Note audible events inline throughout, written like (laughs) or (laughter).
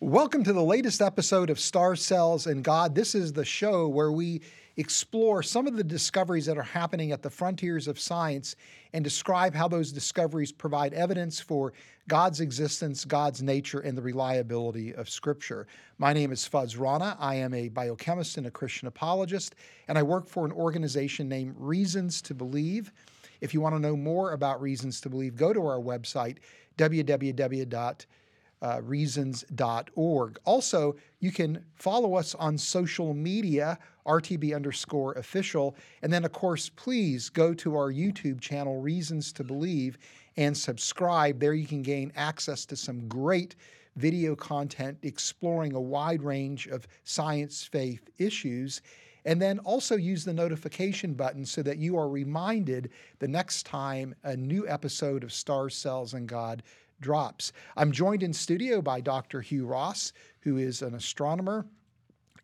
Welcome to the latest episode of Star Cells and God. This is the show where we explore some of the discoveries that are happening at the frontiers of science and describe how those discoveries provide evidence for God's existence, God's nature, and the reliability of Scripture. My name is Fuz Rana. I am a biochemist and a Christian apologist, and I work for an organization named Reasons to Believe. If you want to know more about Reasons to Believe, go to our website, www uh, reasons.org. Also, you can follow us on social media, RTB underscore official. And then, of course, please go to our YouTube channel, Reasons to Believe, and subscribe. There you can gain access to some great video content exploring a wide range of science faith issues. And then also use the notification button so that you are reminded the next time a new episode of Stars, Cells, and God drops. I'm joined in studio by Dr. Hugh Ross, who is an astronomer,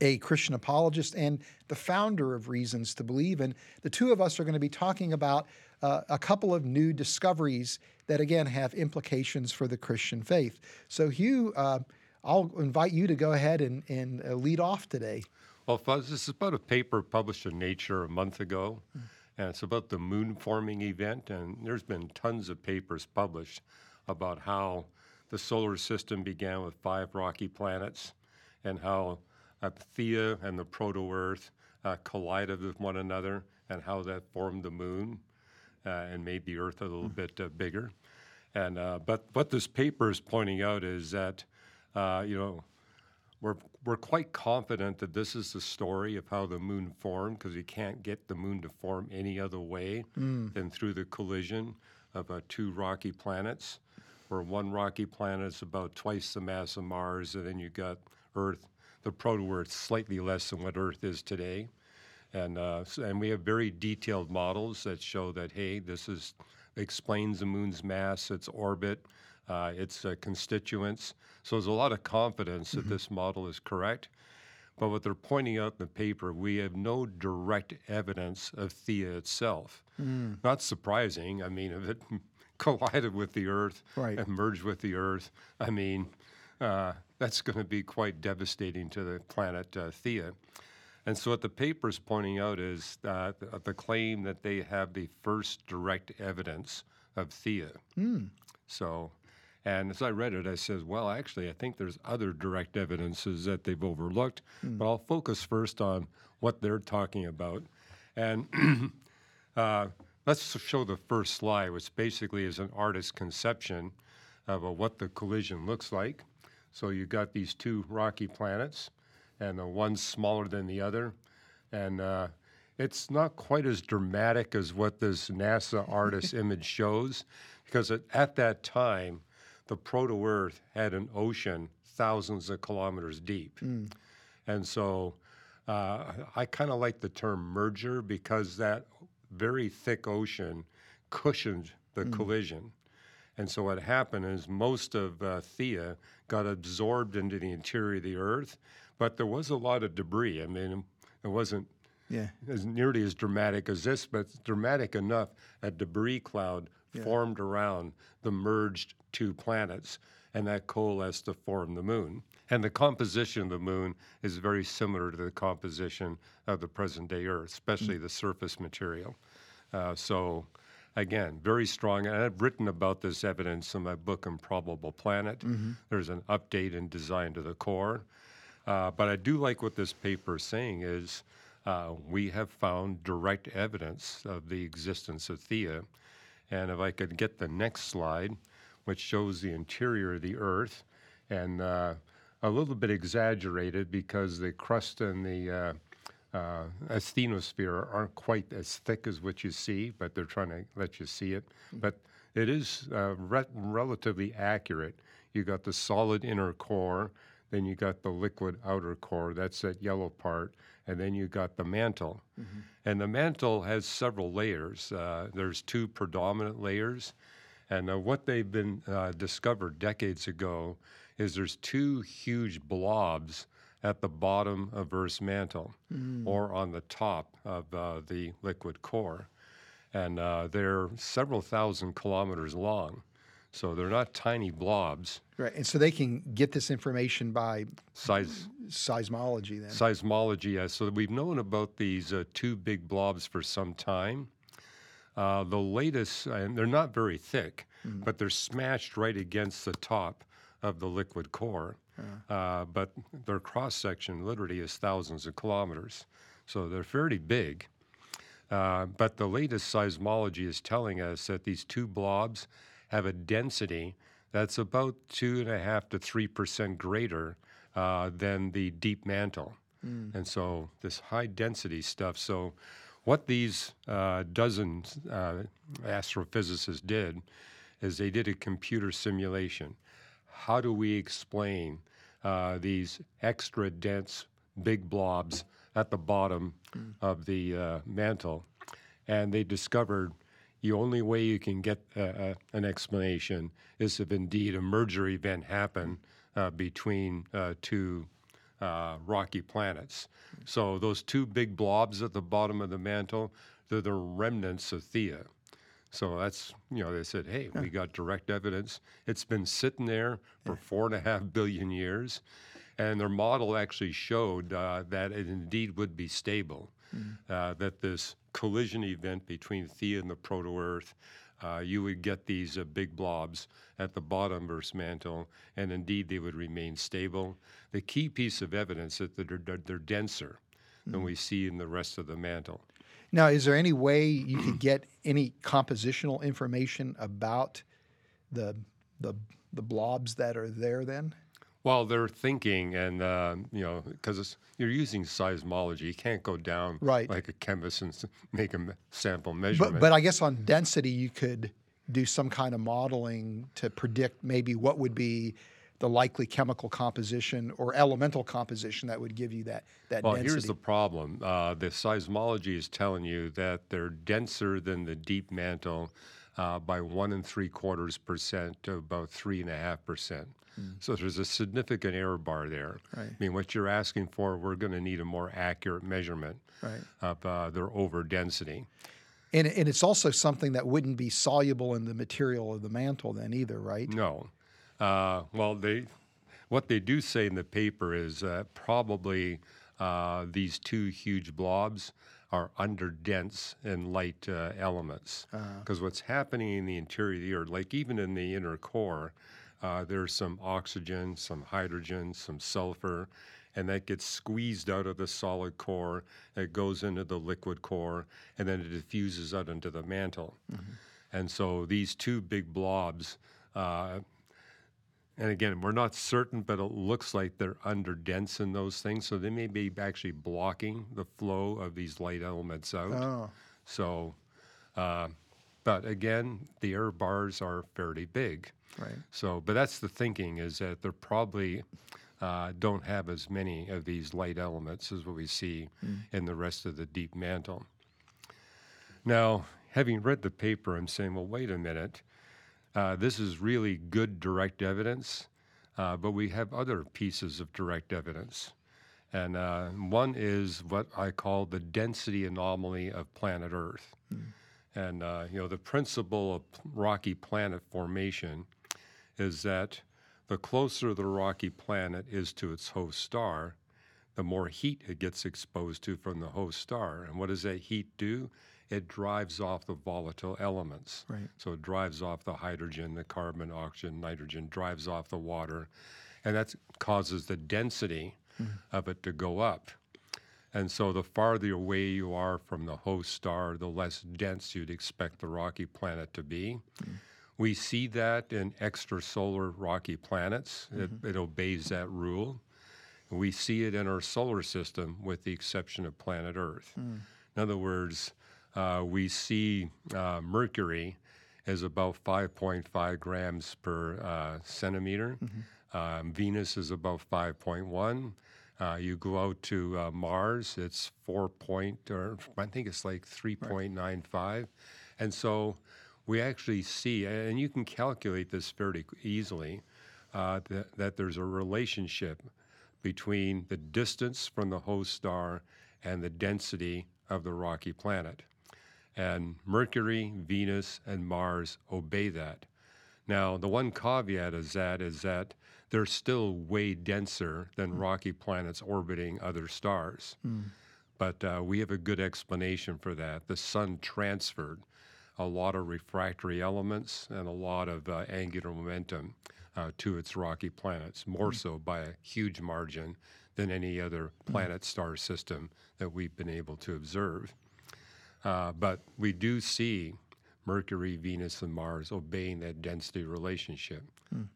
a Christian apologist, and the founder of Reasons to Believe. And the two of us are going to be talking about uh, a couple of new discoveries that, again, have implications for the Christian faith. So, Hugh, uh, I'll invite you to go ahead and, and uh, lead off today. Well, Fuz, this is about a paper published in Nature a month ago, mm. and it's about the moon forming event. And there's been tons of papers published about how the solar system began with five rocky planets and how uh, Theia and the proto Earth uh, collided with one another and how that formed the moon uh, and made the Earth a little mm. bit uh, bigger. And uh, but what this paper is pointing out is that uh, you know we're we're quite confident that this is the story of how the moon formed because you can't get the moon to form any other way mm. than through the collision of two rocky planets where one rocky planet is about twice the mass of Mars, and then you got Earth, the proto-Earth, slightly less than what Earth is today. And, uh, and we have very detailed models that show that, hey, this is explains the moon's mass, its orbit, uh, its uh, constituents. So there's a lot of confidence mm-hmm. that this model is correct. But what they're pointing out in the paper, we have no direct evidence of Theia itself. Mm. Not surprising. I mean, (laughs) if it collided with the Earth right. and merged with the Earth, I mean, uh, that's going to be quite devastating to the planet uh, Theia. And so, what the paper is pointing out is uh, the, the, claim that they have the first direct evidence of Theia. Mm. So, and as I read it, I said, well, actually, I think there's other direct evidences that they've overlooked, mm. but I'll focus first on what they're talking about. And (clears throat) uh, Let's show the first slide, which basically is an artist's conception of what the collision looks like. So you've got these two rocky planets, and the one's smaller than the other, and uh, it's not quite as dramatic as what this NASA artist (laughs) image shows, because at, at that time, the proto Earth had an ocean thousands of kilometers deep, mm. and so. Uh, I kind of like the term merger because that very thick ocean cushioned the mm. collision. And so what happened is most of uh, Theia got absorbed into the interior of the Earth, but there was a lot of debris. I mean, it wasn't yeah. as nearly as dramatic as this, but dramatic enough a debris cloud yeah. formed around the merged two planets, and that coalesced to form the moon. And the composition of the moon is very similar to the composition of the present day Earth, especially mm-hmm. the surface material. Uh, so, again, very strong. And I've written about this evidence in my book, Improbable Planet. Mm-hmm. There's an update and Designed to the Core. Uh, but I do like what this paper is saying is uh, we have found direct evidence of the existence of Theia. And if I could get the next slide, which shows the interior of the Earth, and uh, a little bit exaggerated because the crust and the uh, uh, asthenosphere aren't quite as thick as what you see, but they're trying to let you see it. Mm-hmm. But it is uh, re- relatively accurate. You got the solid inner core, then you got the liquid outer core. That's that yellow part, and then you got the mantle. Mm-hmm. And the mantle has several layers. Uh, there's two predominant layers, and uh, what they've been uh, discovered decades ago is there's two huge blobs at the bottom of Earth's mantle mm. or on the top of uh, the liquid core. And uh, they're several thousand kilometers long. So they're not tiny blobs. Right. And so they can get this information by Size seismology then. seismology. Yeah. So we've known about these uh, two big blobs for some time. Uh, the latest, and they're not very thick, but they're smashed right against the top of the liquid core. Uh, but their cross section literally is thousands of kilometers. So they're fairly big. Uh, but the latest seismology is telling us that these two blobs have a density that's about two and a half to three percent greater uh, than the deep mantle. And so this high density stuff. So what these uh, dozen uh, astrophysicists did is they did a computer simulation. How do we explain uh, these extra dense big blobs at the bottom of the uh, mantle? And they discovered the only way you can get uh, uh, an explanation is if indeed a merger event happened uh, between uh, two uh, rocky planets. So those two big blobs at the bottom of the mantle, they're the remnants of Theia. So that's, you know, they said, hey, we got direct evidence. It's been sitting there for four and a half billion years. And their model actually showed uh, that it indeed would be stable, uh, that this collision event between Theia and the proto Earth, uh, you would get these uh, big blobs at the bottom of Earth's mantle, and indeed they would remain stable. The key piece of evidence is that they're, they're, they're denser than we see in the rest of the mantle. Now, is there any way you could get any compositional information about the the the blobs that are there then? Well, they're thinking, and uh, you know, because you're using seismology, you can't go down Right. like a chemist and make a sample But measurement. but I guess on density you could do some kind of modeling to predict maybe what would be the likely chemical composition or elemental composition that would give you that that well, density. here's the problem: uh, the seismology is telling you that they're denser than the deep mantle uh, by one and three quarters percent to about three and a half percent. So there's a significant error bar there. Right. I mean, what you're asking for, we're going to need a more accurate measurement Right. of uh, their over density. And, and it's also something that wouldn't be soluble in the material of the mantle then either, right? No. Uh, well, they, what they do say in the paper is probably uh, these two huge blobs are underdense and light uh, elements. Because what's happening in the interior of the Earth, like even in the inner core, uh, there's some oxygen, some hydrogen, some sulfur, and that gets squeezed out of the solid core. It goes into the liquid core, and then it diffuses out into the mantle. And so these two big blobs, uh, and again, we're not certain, but it looks like they're underdense in those things. So they may be actually blocking the flow of these light elements out. Oh, So, uh, but again, the error bars are fairly big. Right. So, but that's the thinking is that they're probably uh, don't have as many of these light elements as what we see in the rest of the deep mantle. Now, having read the paper, I'm saying, well, wait a minute. Uh, this is really good direct evidence, uh, but we have other pieces of direct evidence. And uh, one is what I call the density anomaly of planet Earth. And, uh, you know, the principle of rocky planet formation is that the closer the rocky planet is to its host star, the more heat it gets exposed to from the host star. And what does that heat do? It drives off the volatile elements. Right. So it drives off the hydrogen, the carbon, oxygen, nitrogen, drives off the water, and that causes the density mm-hmm. of it to go up. And so the farther away you are from the host star, the less dense you'd expect the rocky planet to be. Mm. We see that in extrasolar rocky planets. It, it obeys that rule. We see it in our solar system, with the exception of planet Earth. In other words, uh, we see uh, Mercury is about 5.5 grams per uh, centimeter. Um, Venus is about 5.1. Uh, you go out to uh, Mars, it's 4 point, or I think it's like 3.95. And so we actually see, and you can calculate this fairly easily, uh, that, that there's a relationship between the distance from the host star and the density of the rocky planet. And Mercury, Venus, and Mars obey that. Now, the one caveat is that is that they're still way denser than rocky planets orbiting other stars. But uh, we have a good explanation for that. The sun transferred a lot of refractory elements and a lot of uh, angular momentum uh, to its rocky planets, more so by a huge margin than any other planet star system that we've been able to observe. Uh, but we do see Mercury, Venus, and Mars obeying that density relationship.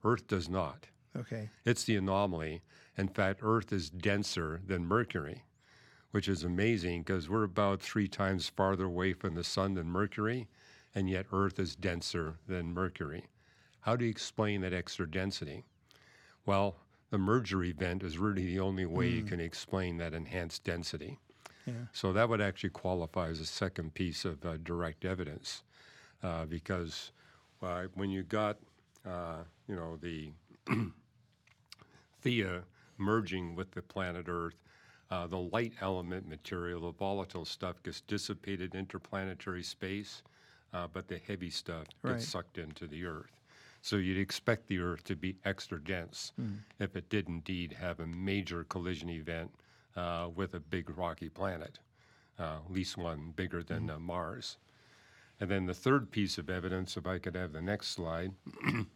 Earth does not. Okay. It's the anomaly. In fact, Earth is denser than Mercury, which is amazing because we're about three times farther away from the sun than Mercury, and yet Earth is denser than Mercury. How do you explain that extra density? Well, the merger event is really the only way you can explain that enhanced density. Yeah. So that would actually qualify as a second piece of uh, direct evidence, uh, because uh, when you got, uh, you know, the (clears throat) Theia merging with the planet Earth, uh, the light element material, the volatile stuff, gets dissipated interplanetary space, uh, but the heavy stuff Right. gets sucked into the Earth. So you'd expect the Earth to be extra dense if it did indeed have a major collision event uh, with a big rocky planet, uh, at least one bigger than uh, Mars. And then the third piece of evidence, if I could have the next slide, (clears throat)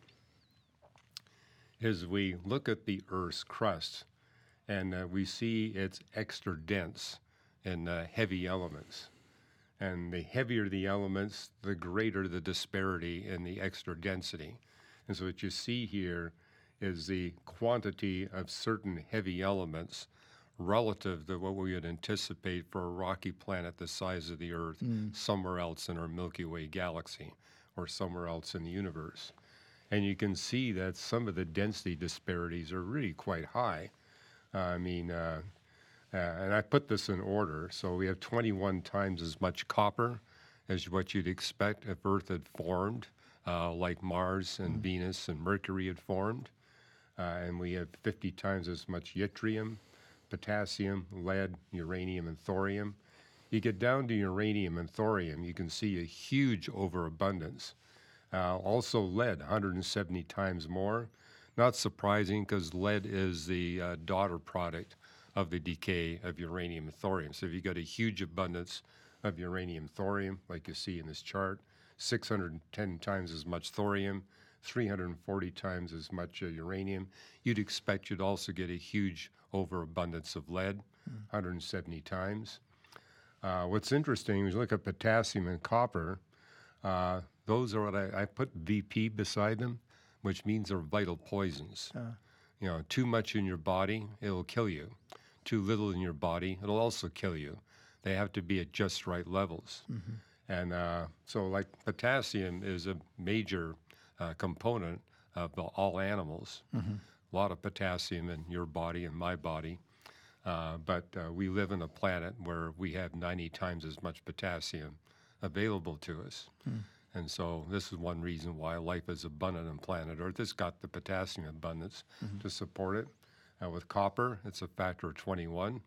is we look at the Earth's crust and uh, we see it's extra dense in uh, heavy elements. And the heavier the elements, the greater the disparity in the extra density. And so what you see here is the quantity of certain heavy elements relative to what we would anticipate for a rocky planet the size of the Earth somewhere else in our Milky Way galaxy or somewhere else in the universe. And you can see that some of the density disparities are really quite high. I mean, uh, and I put this in order. So we have 21 times as much copper as what you'd expect if Earth had formed, uh, like Mars and Venus and Mercury had formed. Uh, and we have 50 times as much yttrium, potassium, lead, uranium, and thorium. You get down to uranium and thorium, you can see a huge overabundance. Uh, also, lead, 170 times more. Not surprising because lead is the uh, daughter product of the decay of uranium and thorium. So, if you got a huge abundance of uranium thorium, like you see in this chart, 610 times as much thorium, 340 times as much uh, uranium, you'd expect you'd also get a huge overabundance of lead, 170 times. Uh, what's interesting is you look at potassium and copper. Uh, those are what I, I put VP beside them, which means they're vital poisons. You know, too much in your body, it'll kill you. Too little in your body, it'll also kill you. They have to be at just right levels. And uh, so, like potassium is a major uh, component of all animals. A lot of potassium in your body and my body. Uh, but uh, we live on a planet where we have 90 times as much potassium available to us. And so this is one reason why life is abundant on planet Earth. It's got the potassium abundance to support it. Uh, with copper, it's a factor of 21.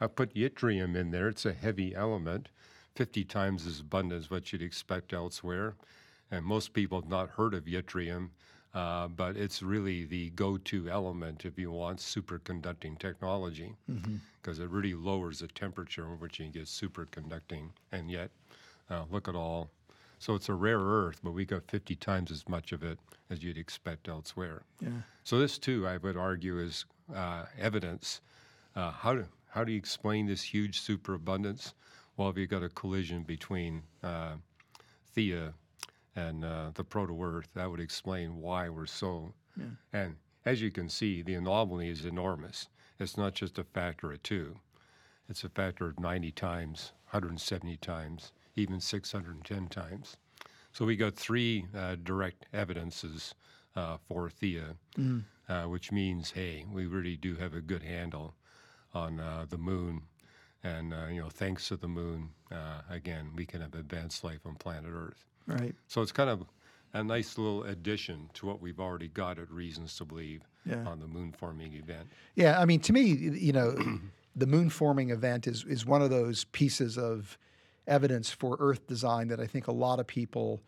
I put yttrium in there. It's a heavy element, 50 times as abundant as what you'd expect elsewhere. And most people have not heard of yttrium, uh, but it's really the go to element if you want superconducting technology, because it really lowers the temperature in which you get superconducting. And yet, uh, look at all. So it's a rare earth, but we got 50 times as much of it as you'd expect elsewhere. Yeah. So this too, I would argue, is uh, evidence. Uh, how do how do you explain this huge superabundance? Well, if you got a collision between uh, Theia and uh, the proto-Earth, that would explain why we're so. And as you can see, the anomaly is enormous. It's not just a factor of two; it's a factor of 90 times, 170 times, even 610 times. So we got three uh, direct evidences uh, for Theia, uh, which means, hey, we really do have a good handle on uh, the moon. And, uh, you know, thanks to the moon, uh, again, we can have advanced life on planet Earth. Right. So it's kind of a nice little addition to what we've already got at reasons to believe Yeah. on the moon forming event. Yeah, I mean, to me, you know, (clears throat) the moon forming event is is one of those pieces of evidence for Earth design that I think a lot of people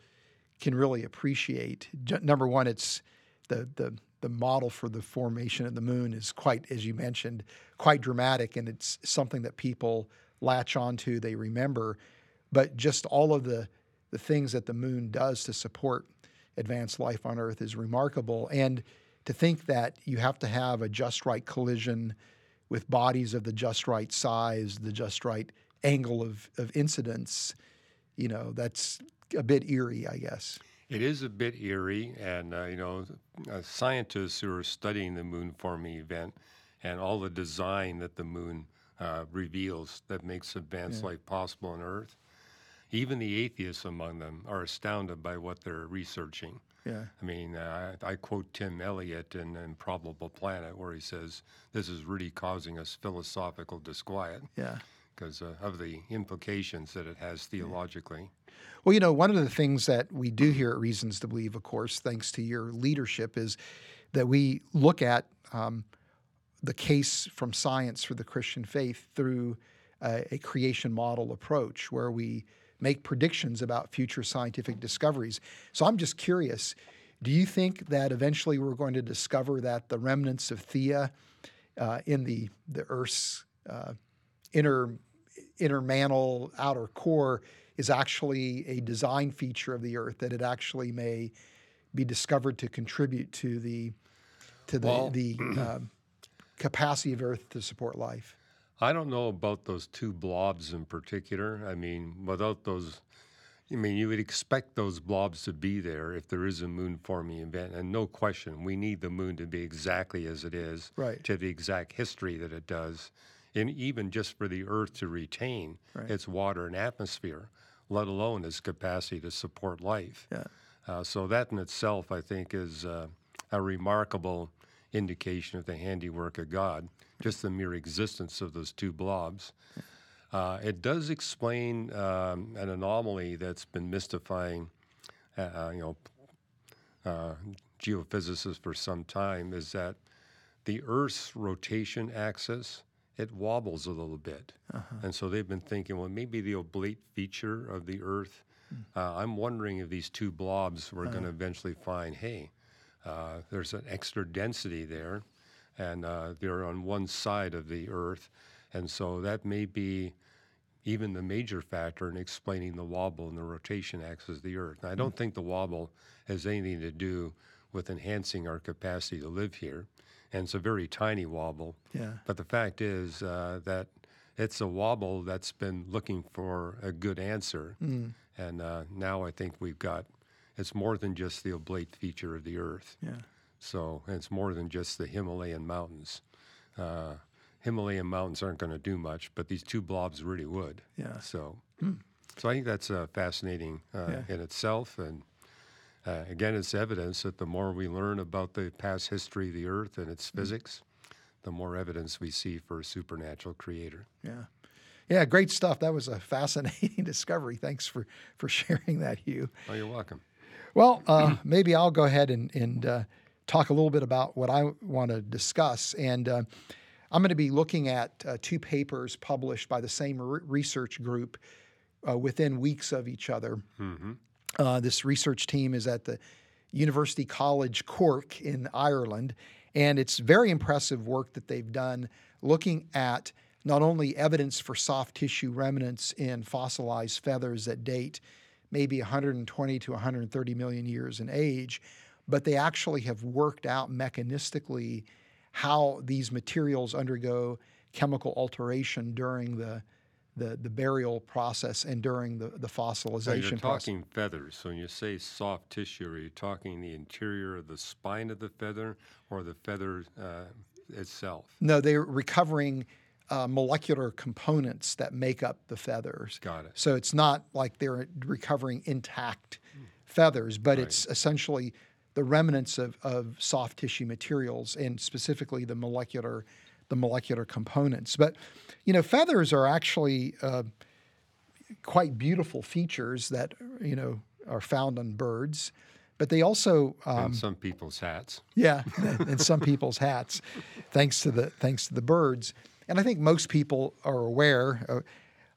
can really appreciate. Number one, it's the the the model for the formation of the moon is quite, as you mentioned, quite dramatic, and it's something that people latch onto, they remember. But just all of the the things that the moon does to support advanced life on Earth is remarkable. And to think that you have to have a just right collision with bodies of the just right size, the just right angle of, of incidence, you know, that's a bit eerie, I guess. It is a bit eerie, and uh, you know, uh, scientists who are studying the moon forming event and all the design that the moon uh, reveals that makes advanced life possible on Earth, even the atheists among them are astounded by what they're researching. Yeah. I mean, uh, I, I quote Tim Elliott in Improbable Planet, where he says, This is really causing us philosophical disquiet Yeah. Because uh, of the implications that it has theologically. Well, you know, one of the things that we do here at Reasons to Believe, of course, thanks to your leadership, is that we look at um, the case from science for the Christian faith through uh, a creation model approach where we make predictions about future scientific discoveries. So I'm just curious do you think that eventually we're going to discover that the remnants of Theia uh, in the, the Earth's uh, inner, inner mantle, outer core is actually a design feature of the Earth, that it actually may be discovered to contribute to the, to the, Well- the (clears throat) um, capacity of Earth to support life? I don't know about those two blobs in particular. I mean, without those, I mean, you would expect those blobs to be there if there is a moon forming event. And no question, we need the moon to be exactly as it is, Right. to the exact history that it does, and even just for the Earth to retain Right. its water and atmosphere, let alone its capacity to support life. Yeah. Uh, so that in itself, I think, is uh, a remarkable indication of the handiwork of God, just the mere existence of those two blobs. Uh, it does explain um, an anomaly that's been mystifying, uh, uh, you know, uh, geophysicists for some time. Is that the Earth's rotation axis? It wobbles a little bit, and so they've been thinking, well, maybe the oblate feature of the Earth. Uh, I'm wondering if these two blobs we're going to eventually find, hey, uh, there's an extra density there, and uh, they're on one side of the Earth, and so that may be even the major factor in explaining the wobble and the rotation axis of the Earth. Now, I don't think the wobble has anything to do with enhancing our capacity to live here, and it's a very tiny wobble. Yeah. But the fact is uh, that it's a wobble that's been looking for a good answer, and uh, now I think we've got. It's more than just the oblate feature of the Earth. Yeah. So it's more than just the Himalayan mountains. Uh, Himalayan mountains aren't going to do much, but these two blobs really would. Yeah. So, so I think that's uh, fascinating uh, Yeah. in itself, and uh, again, it's evidence that the more we learn about the past history of the Earth and its physics, the more evidence we see for a supernatural creator. Yeah. Yeah, great stuff. That was a fascinating (laughs) discovery. Thanks for, for sharing that, Hugh. Oh, you're welcome. Well, uh, (clears throat) maybe I'll go ahead and, and uh, talk a little bit about what I want to discuss. And uh, I'm going to be looking at uh, two papers published by the same re- research group uh, within weeks of each other. Uh, this research team is at the University College Cork in Ireland, and it's very impressive work that they've done looking at not only evidence for soft tissue remnants in fossilized feathers that date maybe 120 to 130 million years in age, but they actually have worked out mechanistically how these materials undergo chemical alteration during the the, the burial process and during the, the Now, you're fossilization process. talking feathers. So when you say soft tissue, are you talking the interior of the spine of the feather or the feather uh, itself? No, they're recovering uh, molecular components that make up the feathers. Got it. So it's not like they're recovering intact feathers, but it's essentially the remnants of, of soft tissue materials and specifically the molecular the molecular components. But you know, feathers are actually uh, quite beautiful features that you know are found on birds, but they also um, and some people's hats. yeah, (laughs) in some people's hats, thanks to the thanks to the birds. And I think most people are aware uh,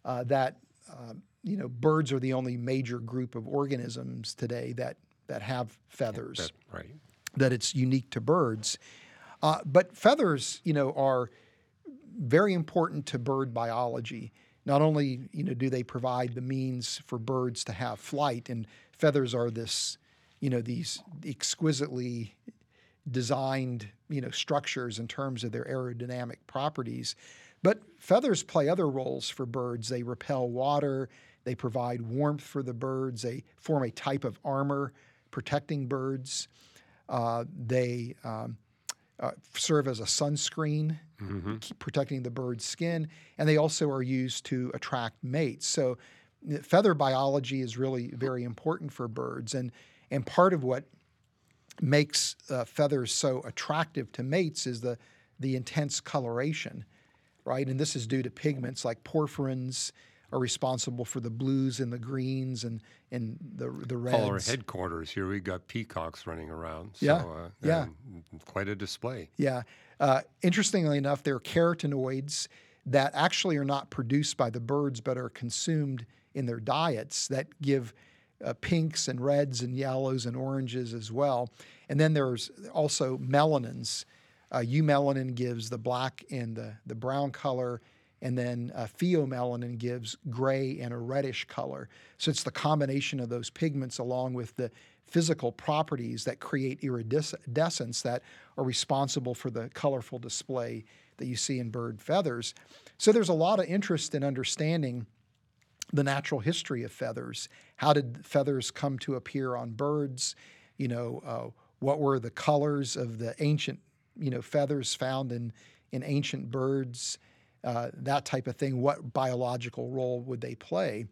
uh, that uh, you know birds are the only major group of organisms today that that have feathers. That, right. That it's unique to birds, uh, but feathers, you know, are very important to bird biology. Not only you know do they provide the means for birds to have flight, and feathers are this, you know, these exquisitely designed you know structures in terms of their aerodynamic properties. But feathers play other roles for birds. They repel water, they provide warmth for the birds, they form a type of armor protecting birds. Uh, they um, uh, serve as a sunscreen, mm-hmm. protecting the bird's skin, and they also are used to attract mates. So, feather biology is really very important for birds, and and part of what makes uh, feathers so attractive to mates is the the intense coloration, right? And this is due to pigments like porphyrins are responsible for the blues and the greens and, and the the reds. All our headquarters here, we got peacocks running around. So, yeah, uh, yeah, quite a display. Yeah. Uh, interestingly enough, there are carotenoids that actually are not produced by the birds but are consumed in their diets that give uh, pinks and reds and yellows and oranges as well. And then there's also melanins. Uh, eumelanin gives the black and the, the brown color, and then uh, pheomelanin gives gray and a reddish color. So it's the combination of those pigments along with the physical properties that create iridescence that are responsible for the colorful display that you see in bird feathers. So there's a lot of interest in understanding the natural history of feathers. How did feathers come to appear on birds? You know, uh, what were the colors of the ancient, you know, feathers found in in ancient birds? Uh, that type of thing. What biological role would they play?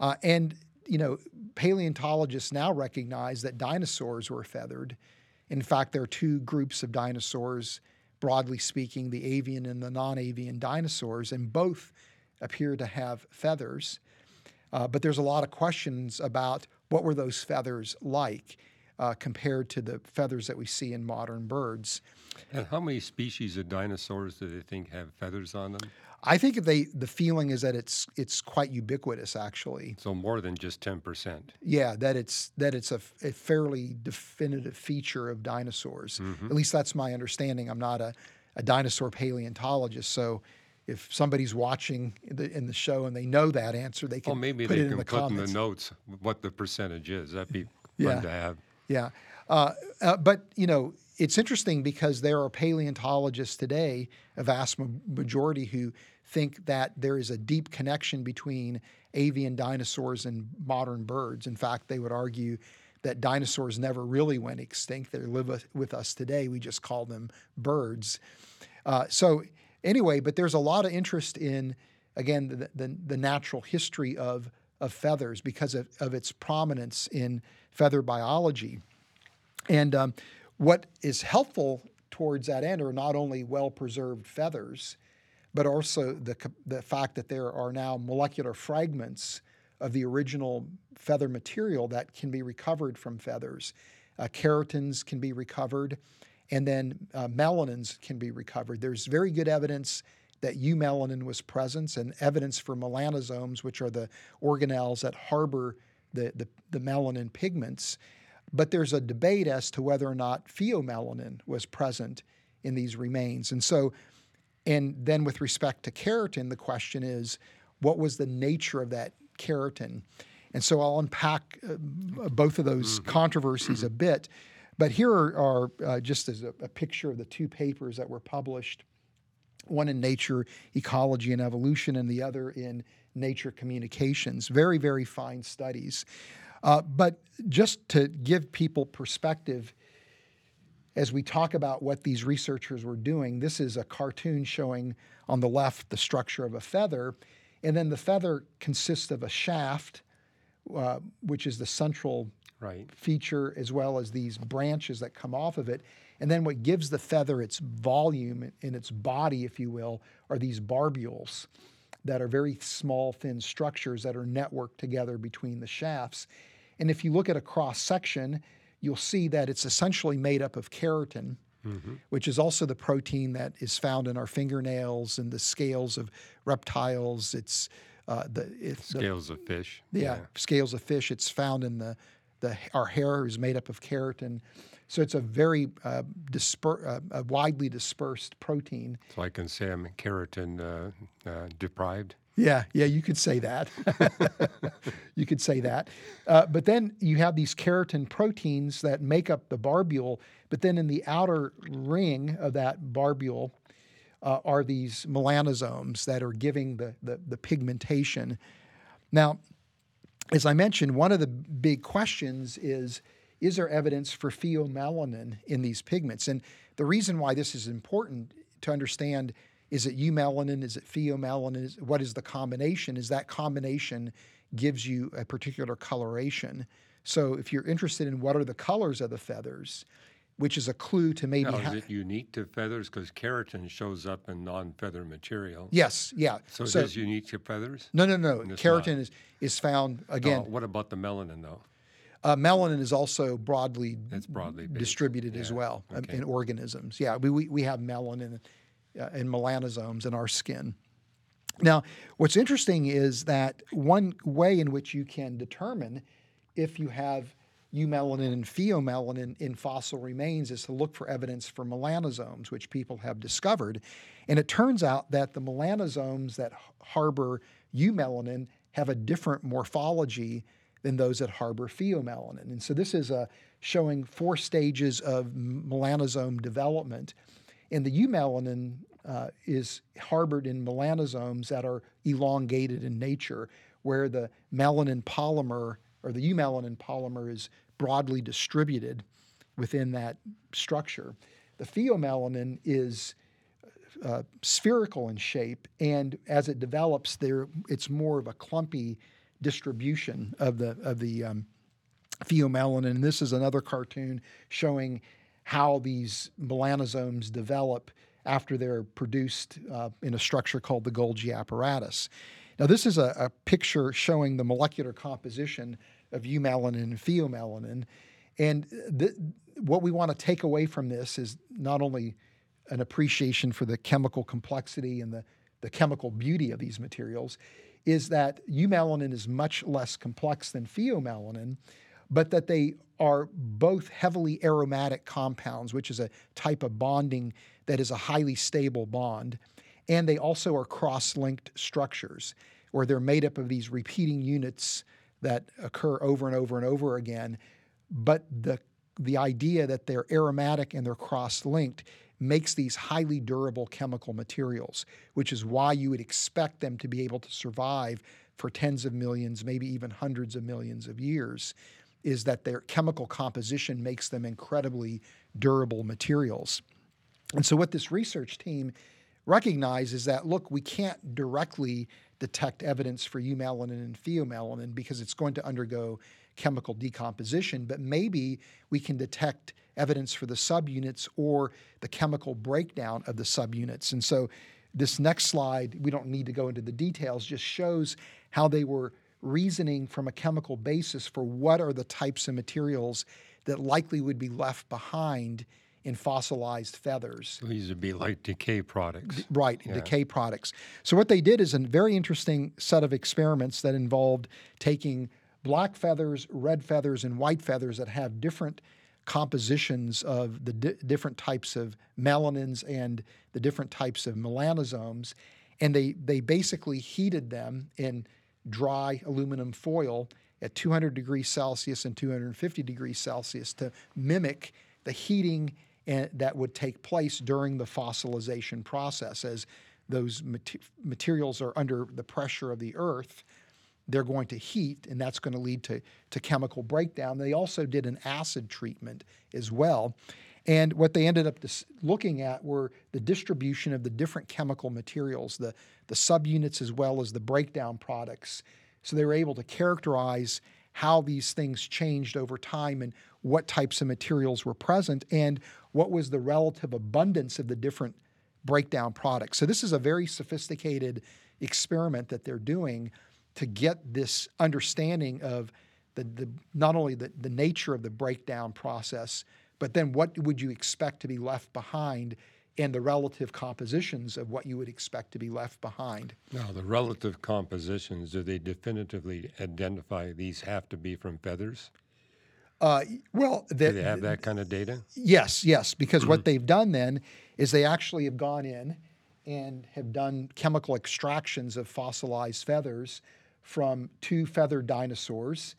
Uh, and you know, paleontologists now recognize that dinosaurs were feathered. In fact, there are two groups of dinosaurs, broadly speaking, the avian and the non-avian dinosaurs, and both appear to have feathers. Uh, but there's a lot of questions about what were those feathers like uh, compared to the feathers that we see in modern birds. And how many species of dinosaurs do they think have feathers on them? I think they the feeling is that it's it's quite ubiquitous actually. So more than just ten percent. Yeah, that it's that it's a, a fairly definitive feature of dinosaurs. Mm-hmm. At least that's my understanding. I'm not a, a dinosaur paleontologist, so if somebody's watching the, in the show and they know that answer, they can well, maybe put they it can in the put comments. in the notes what the percentage is. That'd be yeah. fun to have. Yeah. Uh, uh, but, you know, it's interesting because there are paleontologists today, a vast majority, who think that there is a deep connection between avian dinosaurs and modern birds. In fact, they would argue that dinosaurs never really went extinct. They live with us today. We just call them birds. Uh, so, anyway, but there's a lot of interest in, again, the, the, the natural history of, of feathers because of, of its prominence in feather biology. And um, what is helpful towards that end are not only well preserved feathers, but also the, the fact that there are now molecular fragments of the original feather material that can be recovered from feathers. Uh, keratins can be recovered, and then uh, melanins can be recovered. There's very good evidence that eumelanin was present and evidence for melanosomes, which are the organelles that harbor the, the, the melanin pigments. But there's a debate as to whether or not pheomelanin was present in these remains. And so, and then with respect to keratin, the question is what was the nature of that keratin? And so I'll unpack uh, both of those mm-hmm. controversies a bit. But here are, are uh, just as a, a, picture of the two papers that were published one in Nature Ecology and Evolution, and the other in Nature Communications. Very, very fine studies. Uh, but just to give people perspective, as we talk about what these researchers were doing, this is a cartoon showing on the left the structure of a feather. And then the feather consists of a shaft, uh, which is the central right. feature, as well as these branches that come off of it. And then what gives the feather its volume and its body, if you will, are these barbules that are very small, thin structures that are networked together between the shafts. And if you look at a cross section, you'll see that it's essentially made up of keratin, mm-hmm. which is also the protein that is found in our fingernails and the scales of reptiles. It's uh, the, it's the Scales of fish. yeah, scales of fish. It's found in the, the our hair is made up of keratin, so it's a very uh, disper, uh, widely dispersed protein. So I can say I'm keratin uh, uh, deprived. Yeah, yeah, you could say that. (laughs) you could say that. Uh, but then you have these keratin proteins that make up the barbule, but then in the outer ring of that barbule uh, are these melanosomes that are giving the, the, the pigmentation. Now, as I mentioned, one of the big questions is is there evidence for pheomelanin in these pigments? And the reason why this is important to understand is it eumelanin, is it pheomelanin, is, what is the combination? Is that combination gives you a particular coloration. So if you're interested in what are the colors of the feathers, which is a clue to maybe Now, is it unique to feathers? Because keratin shows up in non-feather material. yes, yeah. So, it is unique to feathers? no, no, no. Keratin is is found again. What about the melanin, though? Uh, melanin is also broadly It's broadly based. distributed as well um, okay. in organisms. Yeah, we, we, we have melanin uh, and melanosomes in our skin. Now, what's interesting is that one way in which you can determine if you have eumelanin and pheomelanin in fossil remains is to look for evidence for melanosomes, which people have discovered. And it turns out that the melanosomes that harbor eumelanin have a different morphology than those that harbor pheomelanin. And so this is a, showing four stages of melanosome development. And the eumelanin uh, is harbored in melanosomes that are elongated in nature, where the melanin polymer or the eumelanin polymer is broadly distributed within that structure. The pheomelanin is uh, spherical in shape, and as it develops, there it's more of a clumpy distribution of the of the um, pheomelanin. And this is another cartoon showing how these melanosomes develop after they're produced uh, in a structure called the Golgi apparatus. Now, this is a, a picture showing the molecular composition of eumelanin and pheomelanin. And th- what we want to take away from this is not only an appreciation for the chemical complexity and the, the chemical beauty of these materials, is that eumelanin is much less complex than pheomelanin, but that they are both heavily aromatic compounds, which is a type of bonding that is a highly stable bond. And they also are cross linked structures where they're made up of these repeating units that occur over and over and over again. But the, the idea that they're aromatic and they're cross linked makes these highly durable chemical materials, which is why you would expect them to be able to survive for tens of millions, maybe even hundreds of millions of years, is that their chemical composition makes them incredibly durable materials. And so, what this research team recognized is that look, we can't directly detect evidence for eumelanin and pheomelanin because it's going to undergo chemical decomposition, but maybe we can detect evidence for the subunits or the chemical breakdown of the subunits. And so, this next slide, we don't need to go into the details, just shows how they were reasoning from a chemical basis for what are the types of materials that likely would be left behind in fossilized feathers. These would be like decay products. Right, decay products. So what they did is a very interesting set of experiments that involved taking black feathers, red feathers, and white feathers that have different compositions of the di- different types of melanins and the different types of melanosomes, and they they basically heated them in dry aluminum foil at 200 degrees Celsius and 250 degrees Celsius to mimic the heating and, that would take place during the fossilization process. As those mate- materials are under the pressure of the earth, they're going to heat, and that's going to lead to, to chemical breakdown. They also did an acid treatment as well. And what they ended up dis- looking at were the distribution of the different chemical materials, the, the subunits as well as the breakdown products. So they were able to characterize how these things changed over time and what types of materials were present and what was the relative abundance of the different breakdown products. So this is a very sophisticated experiment that they're doing to get this understanding of the, the not only the, the nature of the breakdown process, but then what would you expect to be left behind and the relative compositions of what you would expect to be left behind. Now, the relative compositions, do they definitively identify these have to be from feathers? Uh, well, Do they have that kind of data? Yes, yes, because what they've done then is they actually have gone in and have done chemical extractions of fossilized feathers from two feathered dinosaurs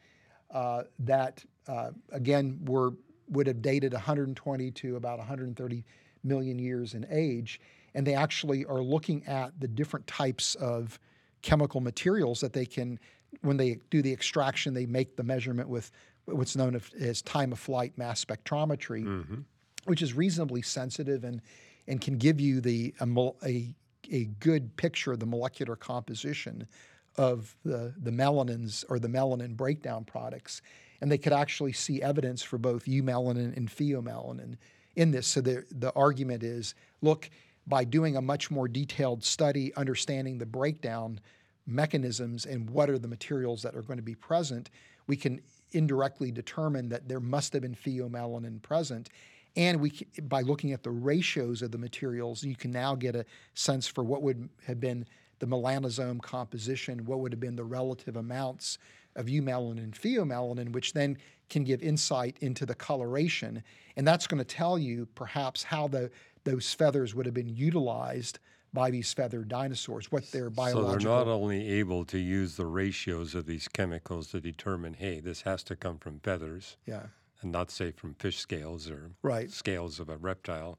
uh, that, uh, again, were would have dated 120 to about 130 million years in age, and they actually are looking at the different types of chemical materials that they can, when they do the extraction, they make the measurement with what's known as- time of flight mass spectrometry, which is reasonably sensitive and and can give you the a, a a good picture of the molecular composition of the the melanins or the melanin breakdown products, and they could actually see evidence for both eumelanin and pheomelanin in this. So the the argument is, look, by doing a much more detailed study, understanding the breakdown mechanisms and what are the materials that are going to be present, we can indirectly determine that there must have been pheomelanin present. And we, by looking at the ratios of the materials, you can now get a sense for what would have been the melanosome composition, what would have been the relative amounts of eumelanin and pheomelanin, which then can give insight into the coloration. And that's going to tell you perhaps how the, those feathers would have been utilized by these feathered dinosaurs, what their biological. So they're not only able to use the ratios of these chemicals to determine, hey, this has to come from feathers yeah and not say from fish scales or Right. scales of a reptile,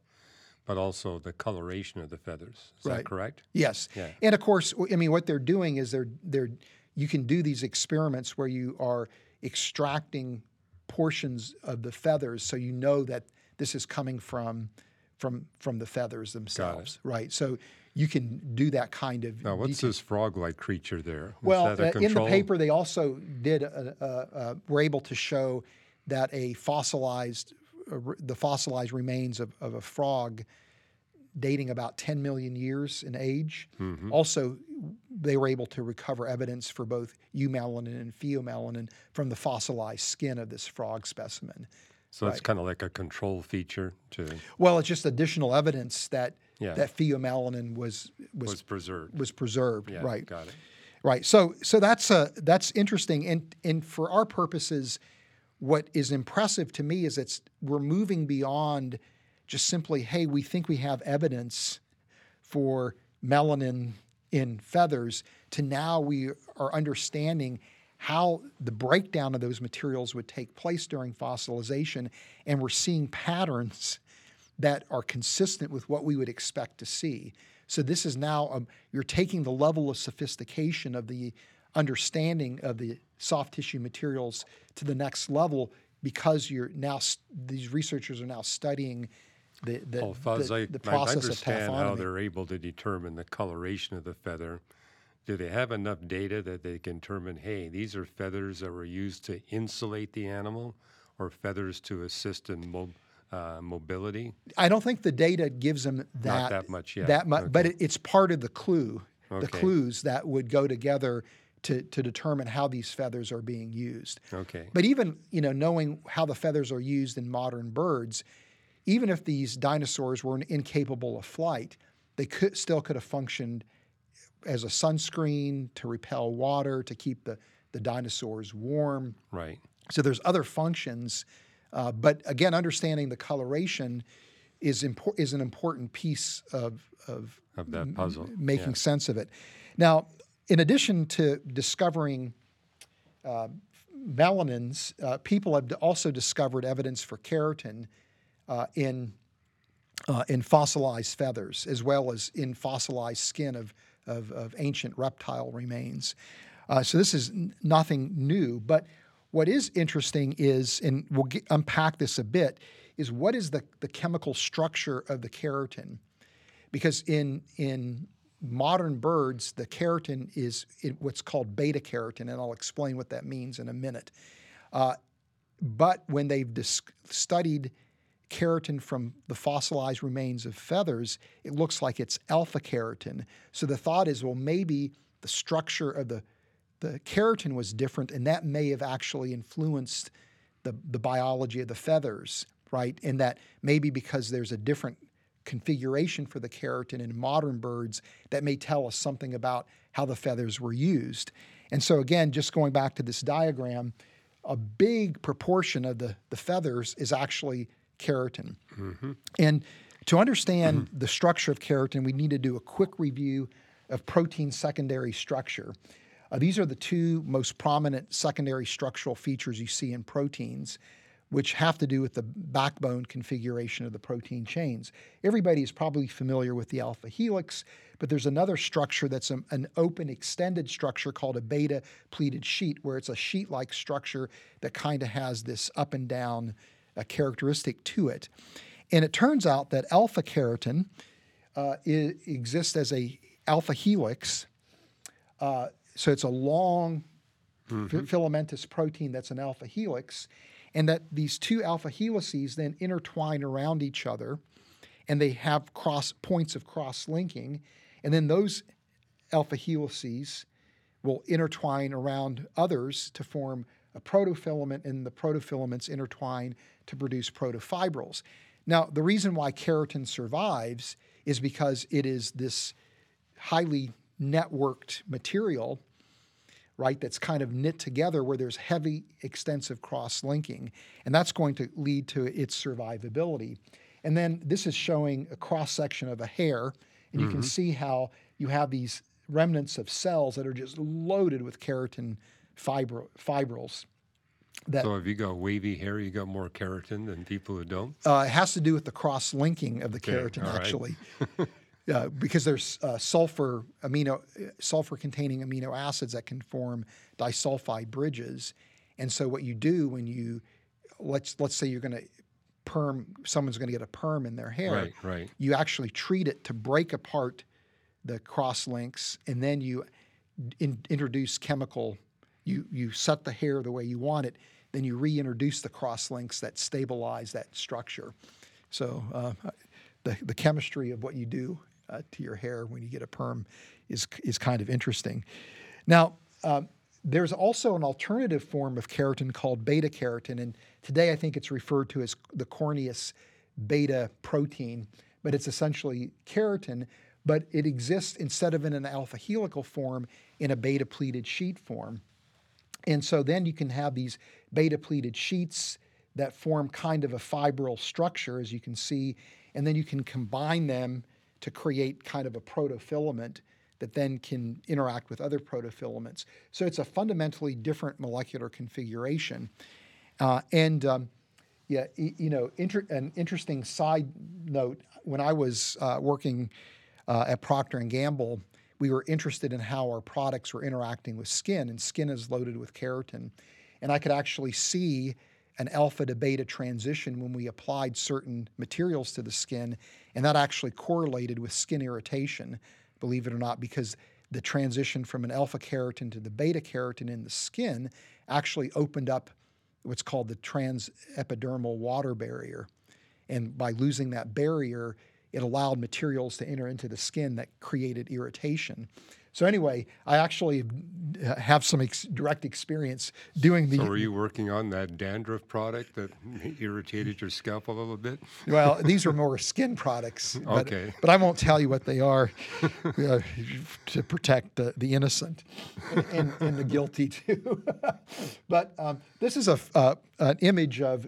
but also the coloration of the feathers. Is Right. that correct? Yes, Yeah. and of course, I mean, what they're doing is they're they're you can do these experiments where you are extracting portions of the feathers, so you know that this is coming from from from the feathers themselves, right? So you can do that kind of. Now, what's detail. this frog-like creature there? Well, a uh, in the paper, they also did uh, uh, uh, were able to show that a fossilized, the fossilized remains of, of a frog dating about 10 million years in age. Mm-hmm. Also, they were able to recover evidence for both eumelanin and pheomelanin from the fossilized skin of this frog specimen. So it's kind of like a control feature to Well, it's just additional evidence that Yeah. that pheomelanin was was was preserved. was preserved. Yeah, right. got it. Right. So so that's uh, that's interesting, and and for our purposes, what is impressive to me is it's we're moving beyond just simply, hey, we think we have evidence for melanin in feathers, to now we are understanding how the breakdown of those materials would take place during fossilization, and we're seeing patterns that are consistent with what we would expect to see. So this is now um, you're taking the level of sophistication of the understanding of the soft tissue materials to the next level because you're now these researchers are now studying the the, Well, Fuz, the, I, the I process of understand how they're able to determine the coloration of the feather. Do they have enough data that they can determine, hey, these are feathers that were used to insulate the animal or feathers to assist in mo- uh, mobility? I don't think the data gives them that that much yet. That much, but it, it's part of the clue, the clues that would go together to to determine how these feathers are being used. Okay. But even you know knowing how the feathers are used in modern birds, even if these dinosaurs were incapable of flight, they could still could have functioned as a sunscreen to repel water to keep the the dinosaurs warm. Right. So there's other functions, uh, but again, understanding the coloration is impor- is an important piece of of Of that puzzle. making sense of it. Now, in addition to discovering uh, melanins, uh, people have also discovered evidence for keratin uh, in uh, in fossilized feathers, as well as in fossilized skin of of, of ancient reptile remains. Uh, so this is n- nothing new, but what is interesting is, and we'll get, unpack this a bit, is what is the, the chemical structure of the keratin? because in in modern birds, the keratin is what's called beta keratin, and I'll explain what that means in a minute. Uh, but when they've dis- studied keratin from the fossilized remains of feathers, it looks like it's alpha keratin. So the thought is, well, maybe the structure of the the keratin was different, and that may have actually influenced the, the biology of the feathers, right? And that maybe because there's a different configuration for the keratin in modern birds that may tell us something about how the feathers were used. And so, again, just going back to this diagram, a big proportion of the, the feathers is actually keratin. And to understand the structure of keratin, we need to do a quick review of protein secondary structure. Uh, these are the two most prominent secondary structural features you see in proteins, which have to do with the backbone configuration of the protein chains. Everybody is probably familiar with the alpha helix, but there's another structure that's a- an open extended structure called a beta pleated sheet, where it's a sheet like structure that kind of has this up and down uh, characteristic to it. And it turns out that alpha keratin uh, exists as a alpha helix. Uh, so it's a long fi- filamentous protein that's an alpha helix, and that these two alpha helices then intertwine around each other, and they have cross points of cross linking, and then those alpha helices will intertwine around others to form a protofilament, and the protofilaments intertwine to produce protofibrils. Now, the reason why keratin survives is because it is this highly networked material, right, that's kind of knit together where there's heavy, extensive cross linking. And that's going to lead to its survivability. And then this is showing a cross section of a hair, and you can see how you have these remnants of cells that are just loaded with keratin fibro- fibrils. That So if you got wavy hair, you got more keratin than people who don't. Uh, it has to do with the cross linking of the Okay, keratin, right. actually, (laughs) uh, because there's uh, sulfur amino sulfur containing amino acids that can form disulfide bridges, and so what you do when you let's let's say you're going to perm someone's going to get a perm in their hair, Right, right. you actually treat it to break apart the cross links, and then you in, introduce chemical. You you set the hair the way you want it, then you reintroduce the cross links that stabilize that structure. So uh, the the chemistry of what you do uh, to your hair when you get a perm is is kind of interesting. Now. Um, there's also an alternative form of keratin called beta keratin, and today I think it's referred to as the corneous beta protein, but it's essentially keratin, but it exists instead of in an alpha helical form in a beta pleated sheet form. And so then you can have these beta pleated sheets that form kind of a fibril structure, as you can see, and then you can combine them to create kind of a protofilament that then can interact with other protofilaments. So it's a fundamentally different molecular configuration. Uh, and um, yeah, you know, inter- an interesting side note: when I was uh, working uh, at Procter and Gamble, we were interested in how our products were interacting with skin, and skin is loaded with keratin, and I could actually see an alpha to beta transition when we applied certain materials to the skin, and that actually correlated with skin irritation, believe it or not, because the transition from an alpha keratin to the beta keratin in the skin actually opened up what's called the transepidermal water barrier. And by losing that barrier, it allowed materials to enter into the skin that created irritation. So, anyway, I actually uh, have some ex- direct experience doing the. So were you working on that dandruff product that (laughs) irritated your scalp a little bit? Well, (laughs) these are more skin products. But, Okay. But I won't tell you what they are (laughs) uh, to protect the, the innocent and, and the guilty too. but um, this is a, uh, an image of,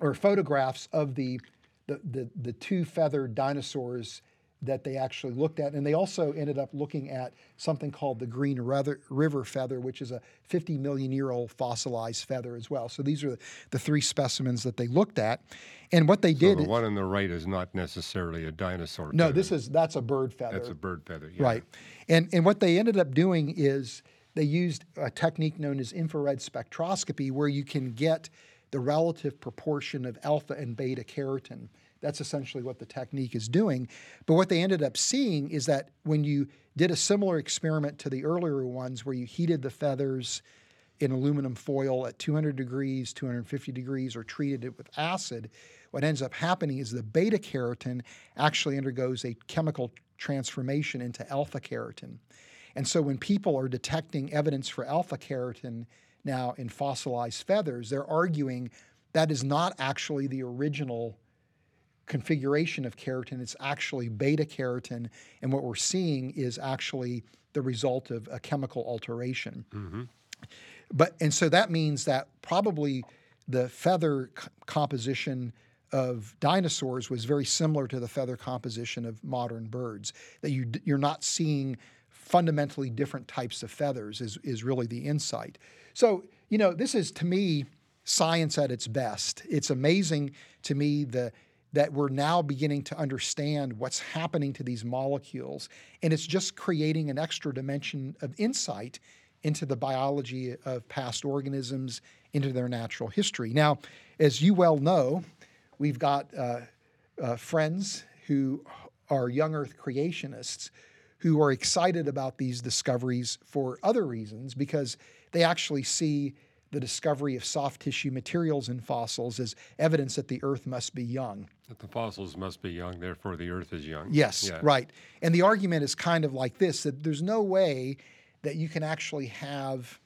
or photographs of the, the, the, the two feathered dinosaurs that they actually looked at. And they also ended up looking at something called the green river feather, which is a 50 million year old fossilized feather as well. So these are the three specimens that they looked at. And what they So did, the one on the right is not necessarily a dinosaur. no, feather. this is that's a bird feather. that's a bird feather. Yeah. Right. And, and what they ended up doing is they used a technique known as infrared spectroscopy where you can get the relative proportion of alpha and beta keratin. That's essentially what the technique is doing. But what they ended up seeing is that when you did a similar experiment to the earlier ones where you heated the feathers in aluminum foil at 200 degrees, 250 degrees, or treated it with acid, what ends up happening is the beta keratin actually undergoes a chemical transformation into alpha keratin. And so when people are detecting evidence for alpha keratin now in fossilized feathers, they're arguing that is not actually the original configuration of keratin. It's actually beta keratin, and what we're seeing is actually the result of a chemical alteration. Mm-hmm. But and so that means that probably the feather c- composition of dinosaurs was very similar to the feather composition of modern birds. That you d- you're not seeing fundamentally different types of feathers is is really the insight. So you know this is to me science at its best. It's amazing to me the that we're now beginning to understand what's happening to these molecules, and it's just creating an extra dimension of insight into the biology of past organisms, into their natural history. Now, as you well know, we've got uh, uh, friends who are young Earth creationists who are excited about these discoveries for other reasons because they actually see the discovery of soft tissue materials in fossils as evidence that the Earth must be young. That the fossils must be young, therefore the Earth is young. Yes, Yeah. right. And the argument is kind of like this that there's no way that you can actually have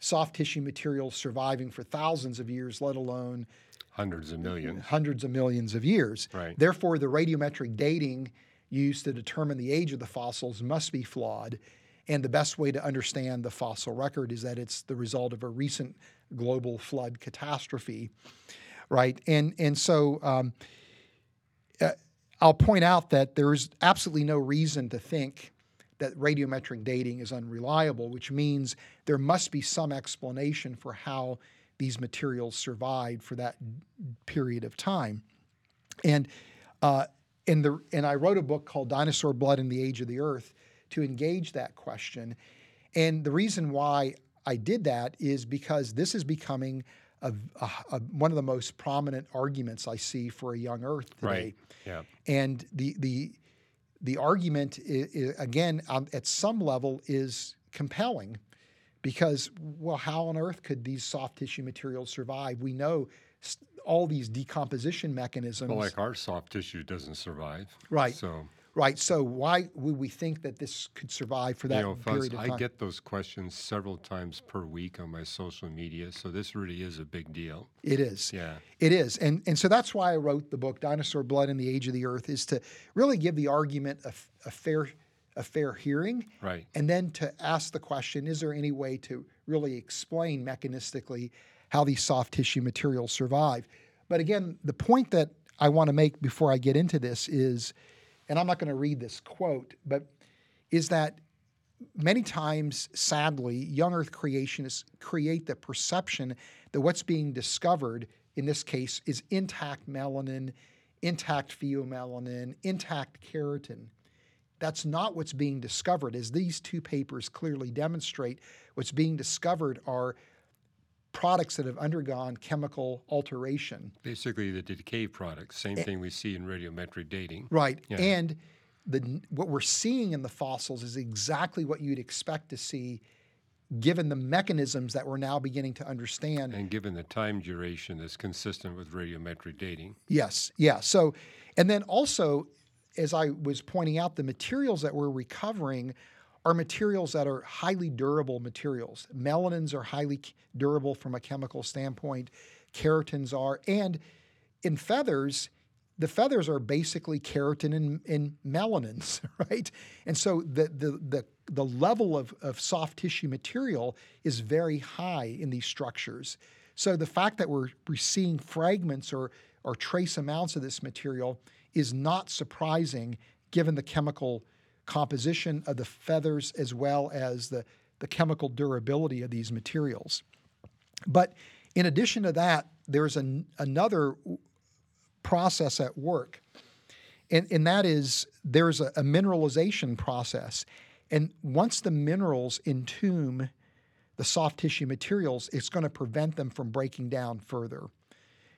soft tissue materials surviving for thousands of years, let alone Hundreds of millions. hundreds of millions of years. Right. Therefore, the radiometric dating used to determine the age of the fossils must be flawed. And the best way to understand the fossil record is that it's the result of a recent global flood catastrophe, right? And and so um, uh, I'll point out that there's absolutely no reason to think that radiometric dating is unreliable, which means there must be some explanation for how these materials survived for that period of time. And uh, in the and I wrote a book called Dinosaur Blood and the Age of the Earth to engage that question. And the reason why I did that is because this is becoming a, a- a- one of the most prominent arguments I see for a young Earth today. Right. Yeah. And the the the argument i i again um, at some level is compelling because well how on earth could these soft tissue materials survive? We know s- all these decomposition mechanisms. Well, like our soft tissue doesn't survive. Right. So, right. So why would we think that this could survive for that you know, Fuz, period of I get those questions several times per week on my social media. So this really is a big deal. it is. Yeah. It is. And, and so that's why I wrote the book, Dinosaur Blood and the Age of the Earth, is to really give the argument a, a fair, a fair hearing. Right. And then to ask the question is there any way to really explain mechanistically how these soft tissue materials survive? But again, the point that I want to make before I get into this is, and I'm not going to read this quote, but is that many times, sadly, young Earth creationists create the perception that what's being discovered in this case is intact melanin, intact pheomelanin, intact keratin. That's not what's being discovered, as these two papers clearly demonstrate. What's being discovered are products that have undergone chemical alteration. Basically, the decay products, same eh. thing we see in radiometric dating. Right. Yeah. And the what we're seeing in the fossils is exactly what you'd expect to see given the mechanisms that we're now beginning to understand. And given the time duration that's consistent with radiometric dating. Yes, yeah. So, and then also, as I was pointing out, the materials that we're recovering are materials that are highly durable materials. Melanins are highly durable from a chemical standpoint, keratins are, and in feathers, the feathers are basically keratin and, and melanins, (laughs) right? And so the the the the level of, of soft tissue material is very high in these structures. So the fact that we're, we're seeing fragments or, or trace amounts of this material is not surprising given the chemical composition of the feathers as well as the, the chemical durability of these materials. But in addition to that, there's an, another process at work, and, and that is there's a, a mineralization process. And once the minerals entomb the soft tissue materials, it's going to prevent them from breaking down further.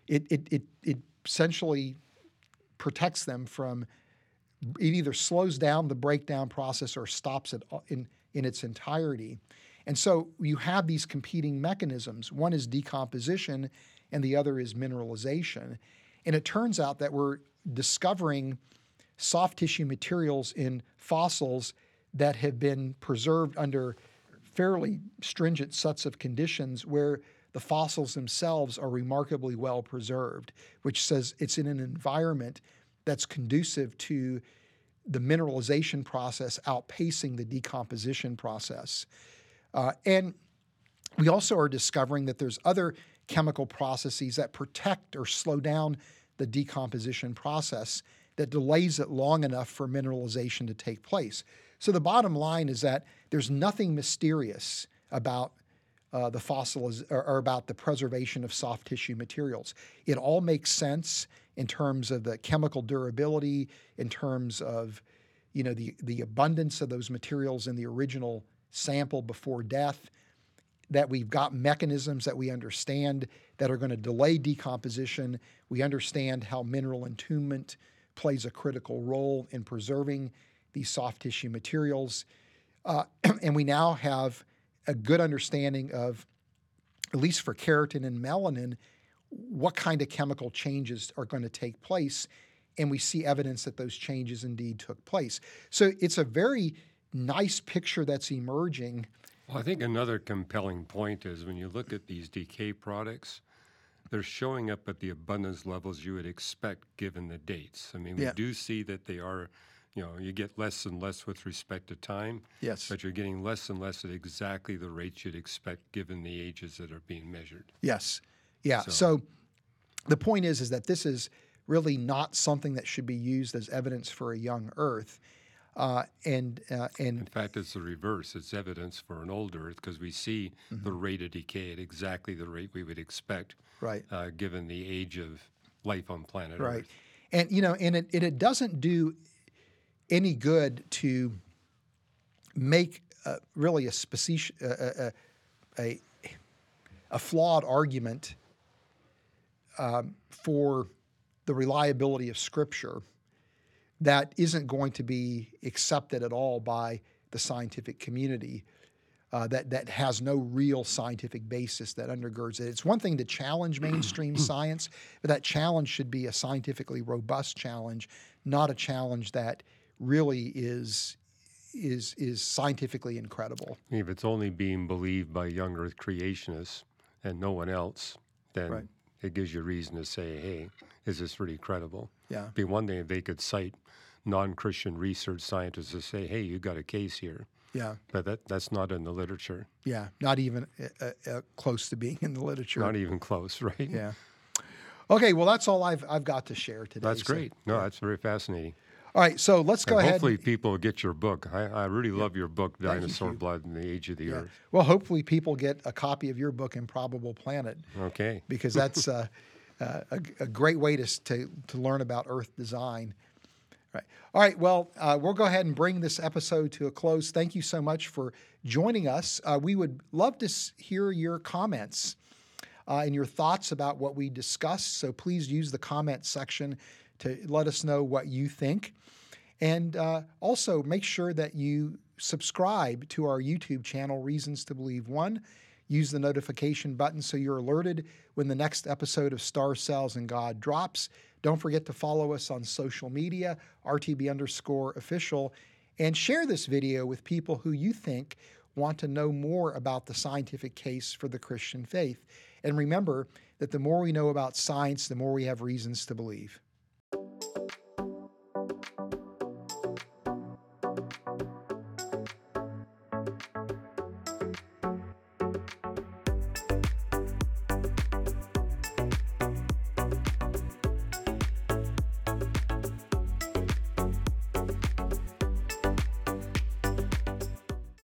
It, it, it, it essentially protects them from, it either slows down the breakdown process or stops it uh, in, in its entirety. And so you have these competing mechanisms. One is decomposition, and the other is mineralization. And it turns out that we're discovering soft tissue materials in fossils that have been preserved under fairly stringent sets of conditions where the fossils themselves are remarkably well preserved, which says it's in an environment that's conducive to the mineralization process outpacing the decomposition process. Uh, and we also are discovering that there's other chemical processes that protect or slow down the decomposition process that delays it long enough for mineralization to take place. So the bottom line is that there's nothing mysterious about uh, the fossils or, or, about the preservation of soft tissue materials. It all makes sense in terms of the chemical durability, in terms of you know the the abundance of those materials in the original sample before death. That we've got mechanisms that we understand that are going to delay decomposition. We understand how mineral entombment plays a critical role in preserving these soft tissue materials. Uh, (clears throat) and we now have a good understanding of, at least for keratin and melanin, what kind of chemical changes are going to take place. And we see evidence that those changes indeed took place. So it's a very nice picture that's emerging. Well, I think another compelling point is when you look at these decay products, they're showing up at the abundance levels you would expect given the dates. I mean, we Yeah. do see that they are, you know, you get less and less with respect to time, Yes. but you're getting less and less at exactly the rates you'd expect given the ages that are being measured. Yes. Yeah. So- So, the point is is that this is really not something that should be used as evidence for a young Earth. Uh, and uh, In fact, it's the reverse. It's evidence for an old Earth because we see Mm-hmm. the rate of decay at exactly the rate we would expect, right. uh, given the age of life on planet Right. Earth. And you know, and it, and it doesn't do any good to make uh, really a specific, uh, a, a a flawed argument um, for the reliability of Scripture that isn't going to be accepted at all by the scientific community. Uh, that that has no real scientific basis that undergirds it. It's one thing to challenge mainstream (clears throat) science, but that challenge should be a scientifically robust challenge, not a challenge that really is is is scientifically incredible. If it's only being believed by young Earth creationists and no one else, then Right. It gives you reason to say, hey, is this really credible? Yeah. Be one thing if they could cite non-Christian research scientists to say, hey, you got a case here, Yeah, but that that's not in the literature, yeah, not even uh, uh, close to being in the literature. not even close, (laughs) right? yeah. Okay, well that's all I've I've got to share today. That's so- great. No, that's very fascinating. All right, so let's go And ahead. hopefully, people get your book. I, I really love your book, Thank you. Dinosaur Blood and the Age of the Yeah. Earth. Well, hopefully people get a copy of your book, Improbable Planet, Okay. (laughs) because that's uh, uh, a, a great way to, to, to learn about Earth design. Right. All right. Well, uh, we'll go ahead and bring this episode to a close. Thank you so much for joining us. Uh, we would love to hear your comments uh, and your thoughts about what we discussed. So please use the comment section to let us know what you think. And uh, also make sure that you subscribe to our YouTube channel, Reasons to Believe One. Use the notification button so you're alerted when the next episode of Star Cells and God drops. Don't forget to follow us on social media, RTB underscore official, and share this video with people who you think want to know more about the scientific case for the Christian faith. And remember that the more we know about science, the more we have reasons to believe.